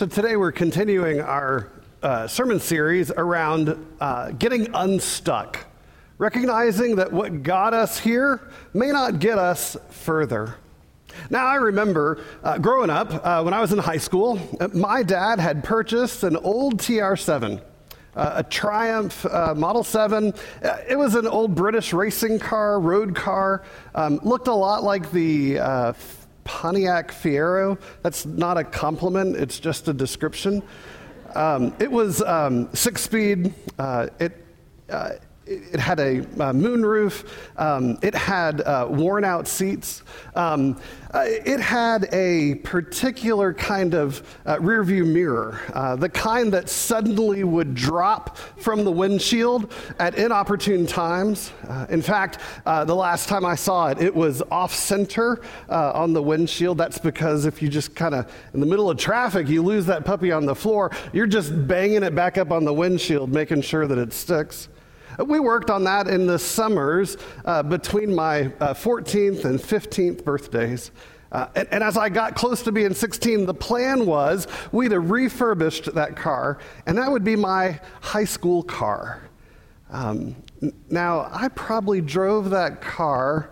So today we're continuing our uh, sermon series around uh, getting unstuck, recognizing that what got us here may not get us further. Now, I remember uh, growing up, uh, when I was in high school, uh, my dad had purchased an old TR7. Uh, a Triumph Model 7. Uh, it was an old British racing car, road car. Um, looked a lot like the Pontiac Fiero. That's not a compliment, it's just a description. Um, it was um, six speed. Uh, it, uh, it had a uh, moonroof. Um, it had uh, worn out seats. Um, uh, it had a particular kind of uh, rear view mirror, uh, the kind that suddenly would drop from the windshield at inopportune times. Uh, in fact, the last time I saw it, it was off center on the windshield. That's because if you just kind of, in the middle of traffic, you lose that puppy on the floor, you're just banging it back up on the windshield, making sure that it sticks. We worked on that in the summers uh, between my uh, 14th and 15th birthdays. Uh, and, and, as I got close to being 16, the plan was we'd have refurbished that car, and that would be my high school car. Um, now, I probably drove that car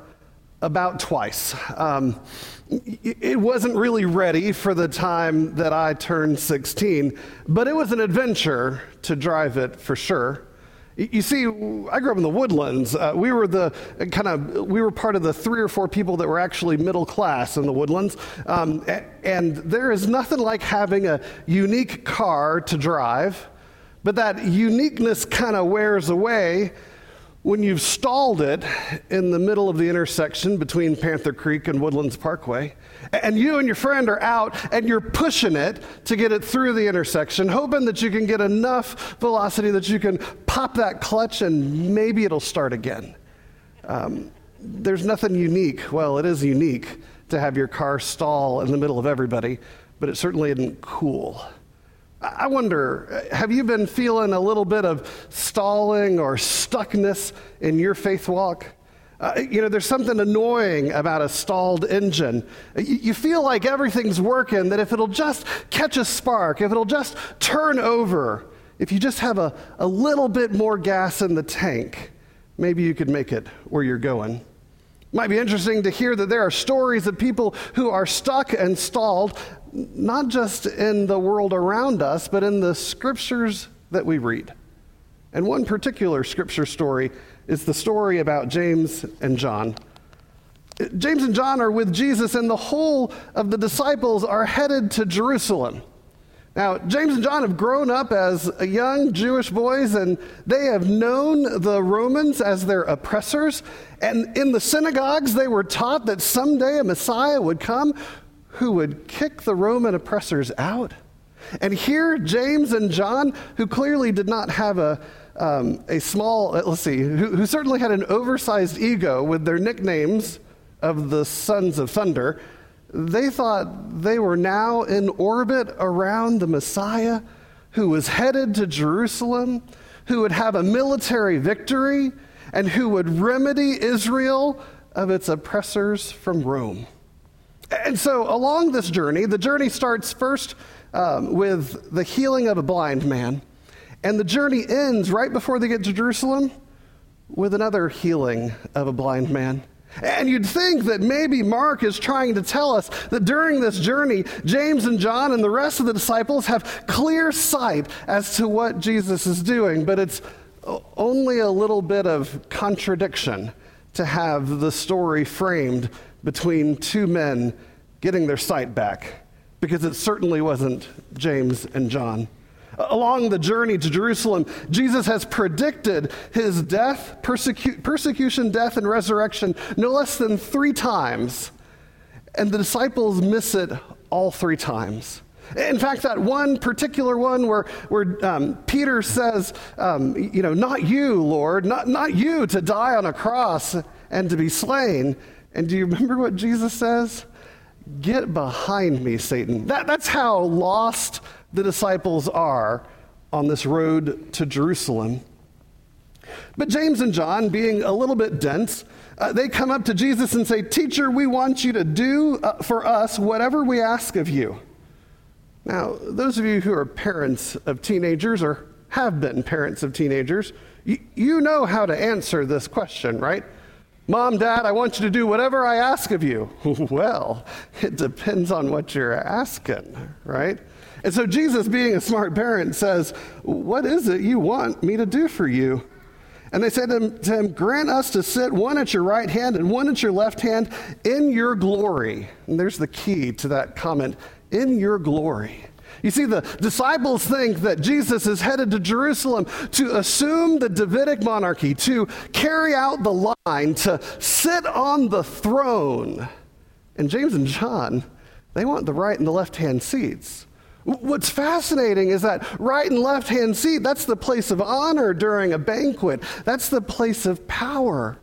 about twice. Um, it wasn't really ready for the time that I turned 16, but it was an adventure to drive it for sure. You see, I grew up in the woodlands. Uh, we were the kind of we were part of the three or four people that were actually middle class in the woodlands. Um, and there is nothing like having a unique car to drive, but that uniqueness kind of wears away when you've stalled it in the middle of the intersection between Panther Creek and Woodlands Parkway, and you and your friend are out and you're pushing it to get it through the intersection, hoping that you can get enough velocity that you can pop that clutch and maybe it'll start again. Um, there's nothing unique. Well, it is unique to have your car stall in the middle of everybody, but it certainly isn't cool. I wonder, have you been feeling a little bit of stalling or stuckness in your faith walk? Uh, you know, there's something annoying about a stalled engine. You, you, feel like everything's working, that if it'll just catch a spark, if it'll just turn over, if you just have a, a little bit more gas in the tank, maybe you could make it where you're going. Might be interesting to hear that there are stories of people who are stuck and stalled not just in the world around us, but in the scriptures that we read. And one particular scripture story is the story about James and John. James and John are with Jesus, and the whole of the disciples are headed to Jerusalem. Now, James and John have grown up as young Jewish boys, and they have known the Romans as their oppressors. And in the synagogues, they were taught that someday a Messiah would come who would kick the Roman oppressors out. And here, James and John, who clearly did not have a, um, a small, uh, let's see, who, who certainly had an oversized ego with their nicknames of the sons of thunder, they thought they were now in orbit around the Messiah who was headed to Jerusalem, who would have a military victory, and who would remedy Israel of its oppressors from Rome. And so, along this journey, the journey starts first um, with the healing of a blind man, and the journey ends right before they get to Jerusalem with another healing of a blind man. And you'd think that maybe Mark is trying to tell us that during this journey, James and John and the rest of the disciples have clear sight as to what Jesus is doing, but it's only a little bit of contradiction to have the story framed between two men getting their sight back, because it certainly wasn't James and John. Along the journey to Jerusalem, Jesus has predicted his death, persecu- persecution, death, and resurrection no less than three times. And the disciples miss it all three times. In fact, that one particular one where, where um, Peter says, um, You know, not you, Lord, not, not you to die on a cross and to be slain. And do you remember what Jesus says? Get behind me, Satan. That, that's how lost the disciples are on this road to Jerusalem. But James and John, being a little bit dense, uh, they come up to Jesus and say, Teacher, we want you to do uh, for us whatever we ask of you. Now, those of you who are parents of teenagers or have been parents of teenagers, you, you know how to answer this question, right? Mom, Dad, I want you to do whatever I ask of you. well, it depends on what you're asking, right? And so Jesus, being a smart parent, says, What is it you want me to do for you? And they said to him, to him, Grant us to sit one at your right hand and one at your left hand in your glory. And there's the key to that comment in your glory. You see, the disciples think that Jesus is headed to Jerusalem to assume the Davidic monarchy, to carry out the line, to sit on the throne. And James and John, they want the right and the left hand seats. What's fascinating is that right and left hand seat, that's the place of honor during a banquet, that's the place of power.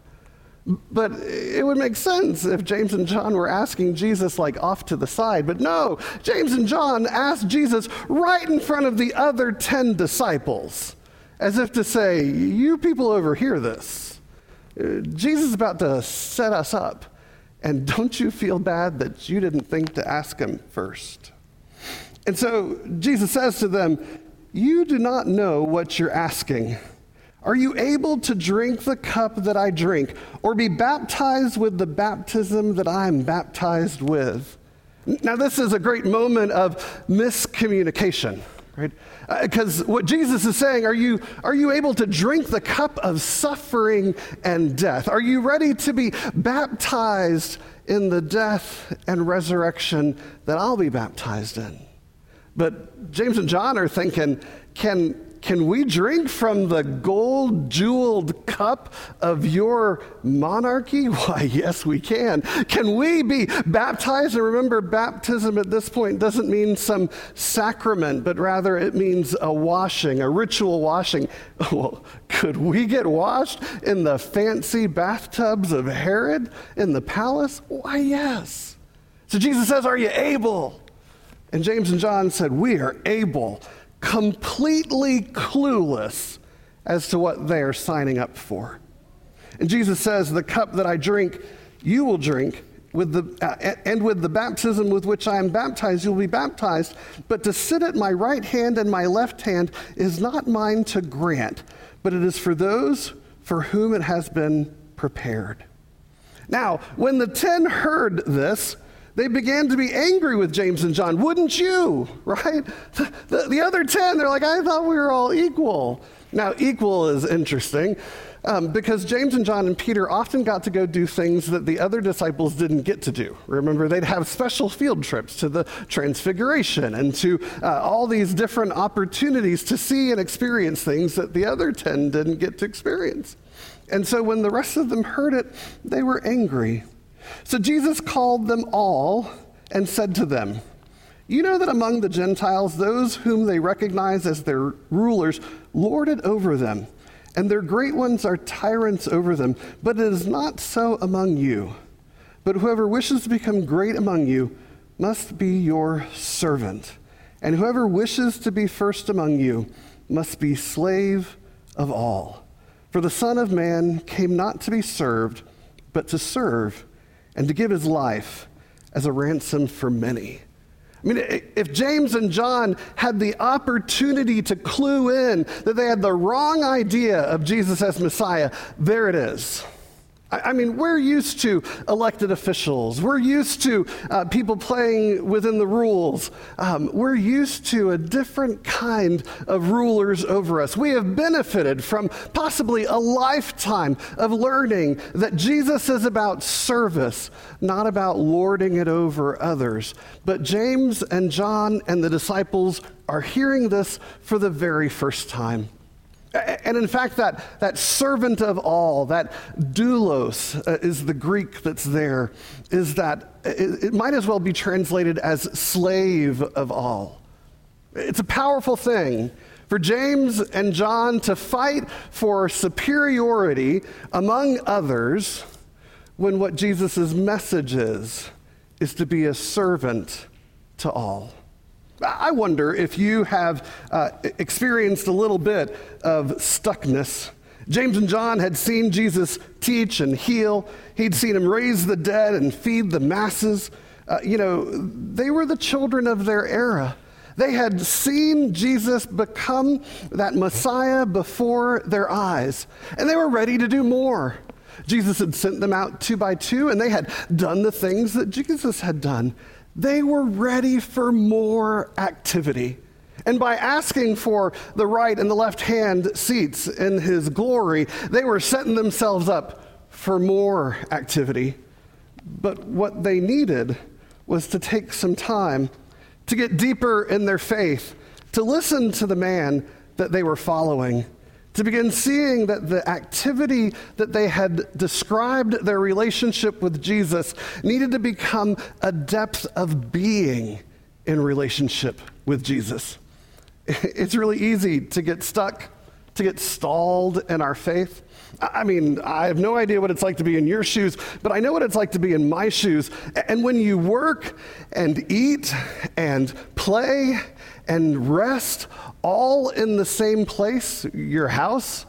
But it would make sense if James and John were asking Jesus, like, off to the side. But no, James and John asked Jesus right in front of the other 10 disciples, as if to say, You people overhear this. Uh, Jesus is about to set us up. And don't you feel bad that you didn't think to ask him first? And so Jesus says to them, You do not know what you're asking. Are you able to drink the cup that I drink, or be baptized with the baptism that I am baptized with? Now, this is a great moment of miscommunication, right? Because uh, what Jesus is saying, are you, are you able to drink the cup of suffering and death? Are you ready to be baptized in the death and resurrection that I'll be baptized in? But James and John are thinking, can, can we drink from the gold jeweled cup of your monarchy? Why, yes, we can. Can we be baptized? And remember, baptism at this point doesn't mean some sacrament, but rather it means a washing, a ritual washing. Well, could we get washed in the fancy bathtubs of Herod in the palace? Why, yes. So Jesus says, Are you able? And James and John said, We are able, completely clueless as to what they are signing up for. And Jesus says, The cup that I drink, you will drink. With the, uh, and with the baptism with which I am baptized, you'll be baptized. But to sit at my right hand and my left hand is not mine to grant, but it is for those for whom it has been prepared. Now, when the ten heard this, they began to be angry with James and John. Wouldn't you? Right? The, the, the other 10, they're like, I thought we were all equal. Now, equal is interesting um, because James and John and Peter often got to go do things that the other disciples didn't get to do. Remember, they'd have special field trips to the Transfiguration and to uh, all these different opportunities to see and experience things that the other 10 didn't get to experience. And so when the rest of them heard it, they were angry. So Jesus called them all and said to them, You know that among the Gentiles, those whom they recognize as their rulers lord it over them, and their great ones are tyrants over them. But it is not so among you. But whoever wishes to become great among you must be your servant. And whoever wishes to be first among you must be slave of all. For the Son of Man came not to be served, but to serve and to give his life as a ransom for many. I mean, if James and John had the opportunity to clue in that they had the wrong idea of Jesus as Messiah, there it is. I mean, we're used to elected officials. We're used to uh, people playing within the rules. Um, we're used to a different kind of rulers over us. We have benefited from possibly a lifetime of learning that Jesus is about service, not about lording it over others. But James and John and the disciples are hearing this for the very first time. And in fact, that, that servant of all, that doulos uh, is the Greek that's there, is that it, it might as well be translated as slave of all. It's a powerful thing for James and John to fight for superiority among others when what Jesus' message is, is to be a servant to all. I wonder if you have uh, experienced a little bit of stuckness. James and John had seen Jesus teach and heal, he'd seen him raise the dead and feed the masses. Uh, you know, they were the children of their era. They had seen Jesus become that Messiah before their eyes, and they were ready to do more. Jesus had sent them out two by two, and they had done the things that Jesus had done. They were ready for more activity. And by asking for the right and the left hand seats in his glory, they were setting themselves up for more activity. But what they needed was to take some time to get deeper in their faith, to listen to the man that they were following, to begin seeing that the activity that they had described their relationship with Jesus needed to become a depth of being in relationship with Jesus. It's really easy to get stuck, to get stalled in our faith. I mean, I have no idea what it's like to be in your shoes, but I know what it's like to be in my shoes. And when you work and eat and play and rest all in the same place, your house,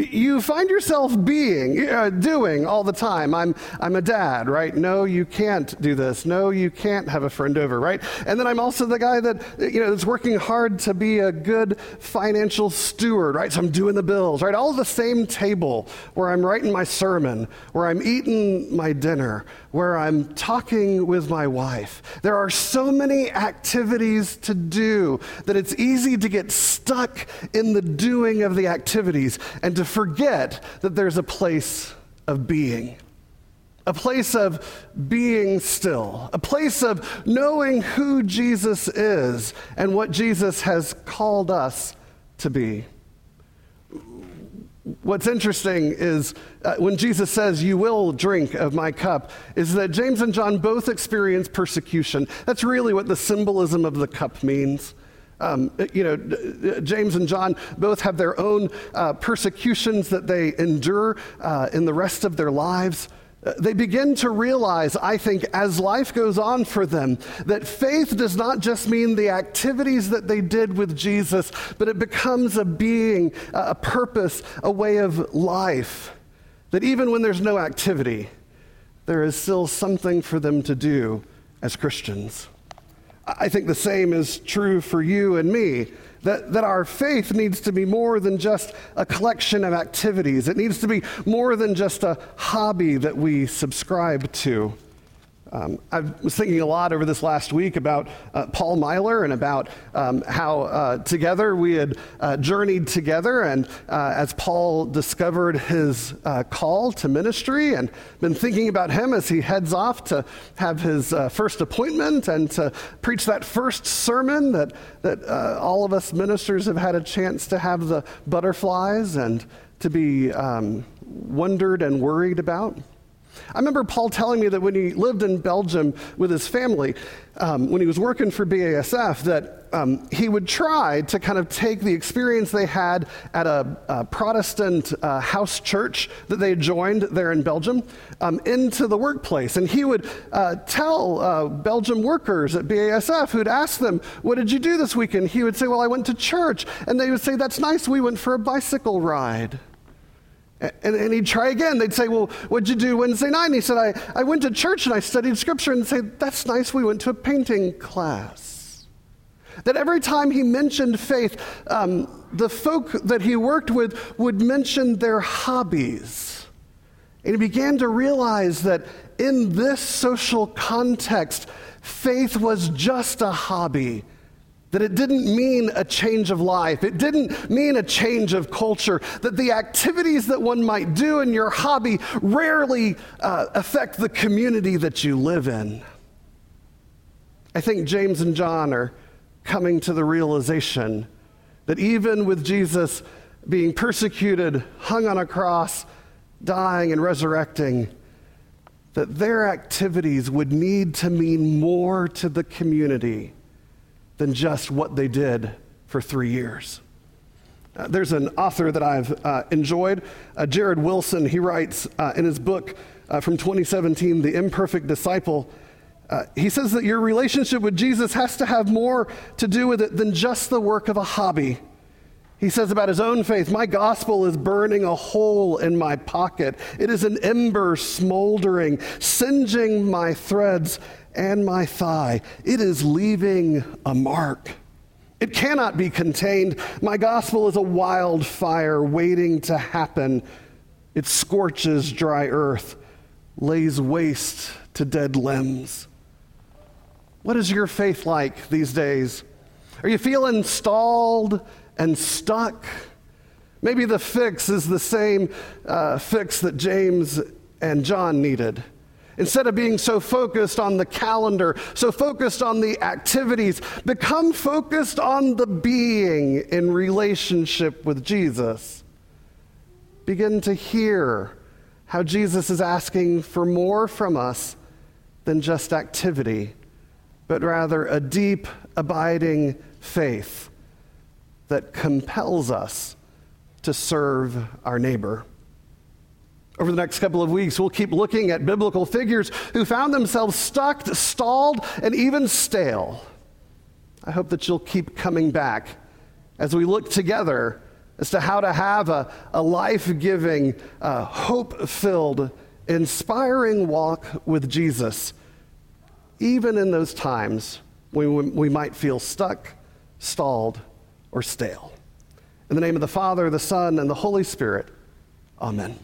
you find yourself being, uh, doing all the time. I'm, I'm a dad, right? No, you can't do this. No, you can't have a friend over, right? And then I'm also the guy that, you know, is working hard to be a good financial steward, right? So I'm doing the bills, right? All the same table where I'm writing my sermon, where I'm eating my dinner, where I'm talking with my wife. There are so many activities to do that it's easy to get stuck in the doing of the activities and to forget that there's a place of being. A place of being still, a place of knowing who Jesus is and what Jesus has called us to be. What's interesting is uh, when Jesus says, You will drink of my cup, is that James and John both experience persecution. That's really what the symbolism of the cup means. Um, you know, James and John both have their own uh, persecutions that they endure uh, in the rest of their lives. Uh, they begin to realize, I think, as life goes on for them, that faith does not just mean the activities that they did with Jesus, but it becomes a being, a purpose, a way of life. That even when there's no activity, there is still something for them to do as Christians. I think the same is true for you and me. That, that our faith needs to be more than just a collection of activities. It needs to be more than just a hobby that we subscribe to. Um, I was thinking a lot over this last week about uh, Paul Meiler and about um, how uh, together we had uh, journeyed together, and uh, as Paul discovered his uh, call to ministry, and been thinking about him as he heads off to have his uh, first appointment and to preach that first sermon that, that all of us ministers have had a chance to have the butterflies and to be um, wondered and worried about. I remember Paul telling me that when he lived in Belgium with his family, um, when he was working for BASF, that um, he would try to kind of take the experience they had at a, a Protestant uh, house church that they joined there in Belgium um, into the workplace. And he would uh, tell uh, Belgium workers at BASF who'd ask them, What did you do this weekend? He would say, Well, I went to church. And they would say, That's nice, we went for a bicycle ride. And, and, he'd try again. They'd say, Well, what'd you do Wednesday night? And he said, I, I went to church and I studied scripture. And say, That's nice. We went to a painting class. That every time he mentioned faith, um, the folk that he worked with would mention their hobbies. And he began to realize that in this social context, faith was just a hobby that it didn't mean a change of life. It didn't mean a change of culture. That the activities that one might do in your hobby rarely uh, affect the community that you live in. I think James and John are coming to the realization that even with Jesus being persecuted, hung on a cross, dying, and resurrecting, that their activities would need to mean more to the community than just what they did for three years. Uh, there's an author that I've uh, enjoyed, uh, Jared Wilson. He writes uh, in his book uh, from 2017, The Imperfect Disciple, uh, he says that your relationship with Jesus has to have more to do with it than just the work of a hobby. He says about his own faith, My gospel is burning a hole in my pocket. It is an ember smoldering, singeing my threads and my thigh. It is leaving a mark. It cannot be contained. My gospel is a wildfire waiting to happen. It scorches dry earth, lays waste to dead limbs. What is your faith like these days? Are you feeling stalled and stuck? Maybe the fix is the same uh, fix that James and John needed. Instead of being so focused on the calendar, so focused on the activities, become focused on the being in relationship with Jesus. Begin to hear how Jesus is asking for more from us than just activity, but rather a deep, abiding faith that compels us to serve our neighbor. Over the next couple of weeks, we'll keep looking at biblical figures who found themselves stuck, stalled, and even stale. I hope that you'll keep coming back as we look together as to how to have a, a life giving, uh, hope filled, inspiring walk with Jesus, even in those times when we might feel stuck, stalled, or stale. In the name of the Father, the Son, and the Holy Spirit, amen.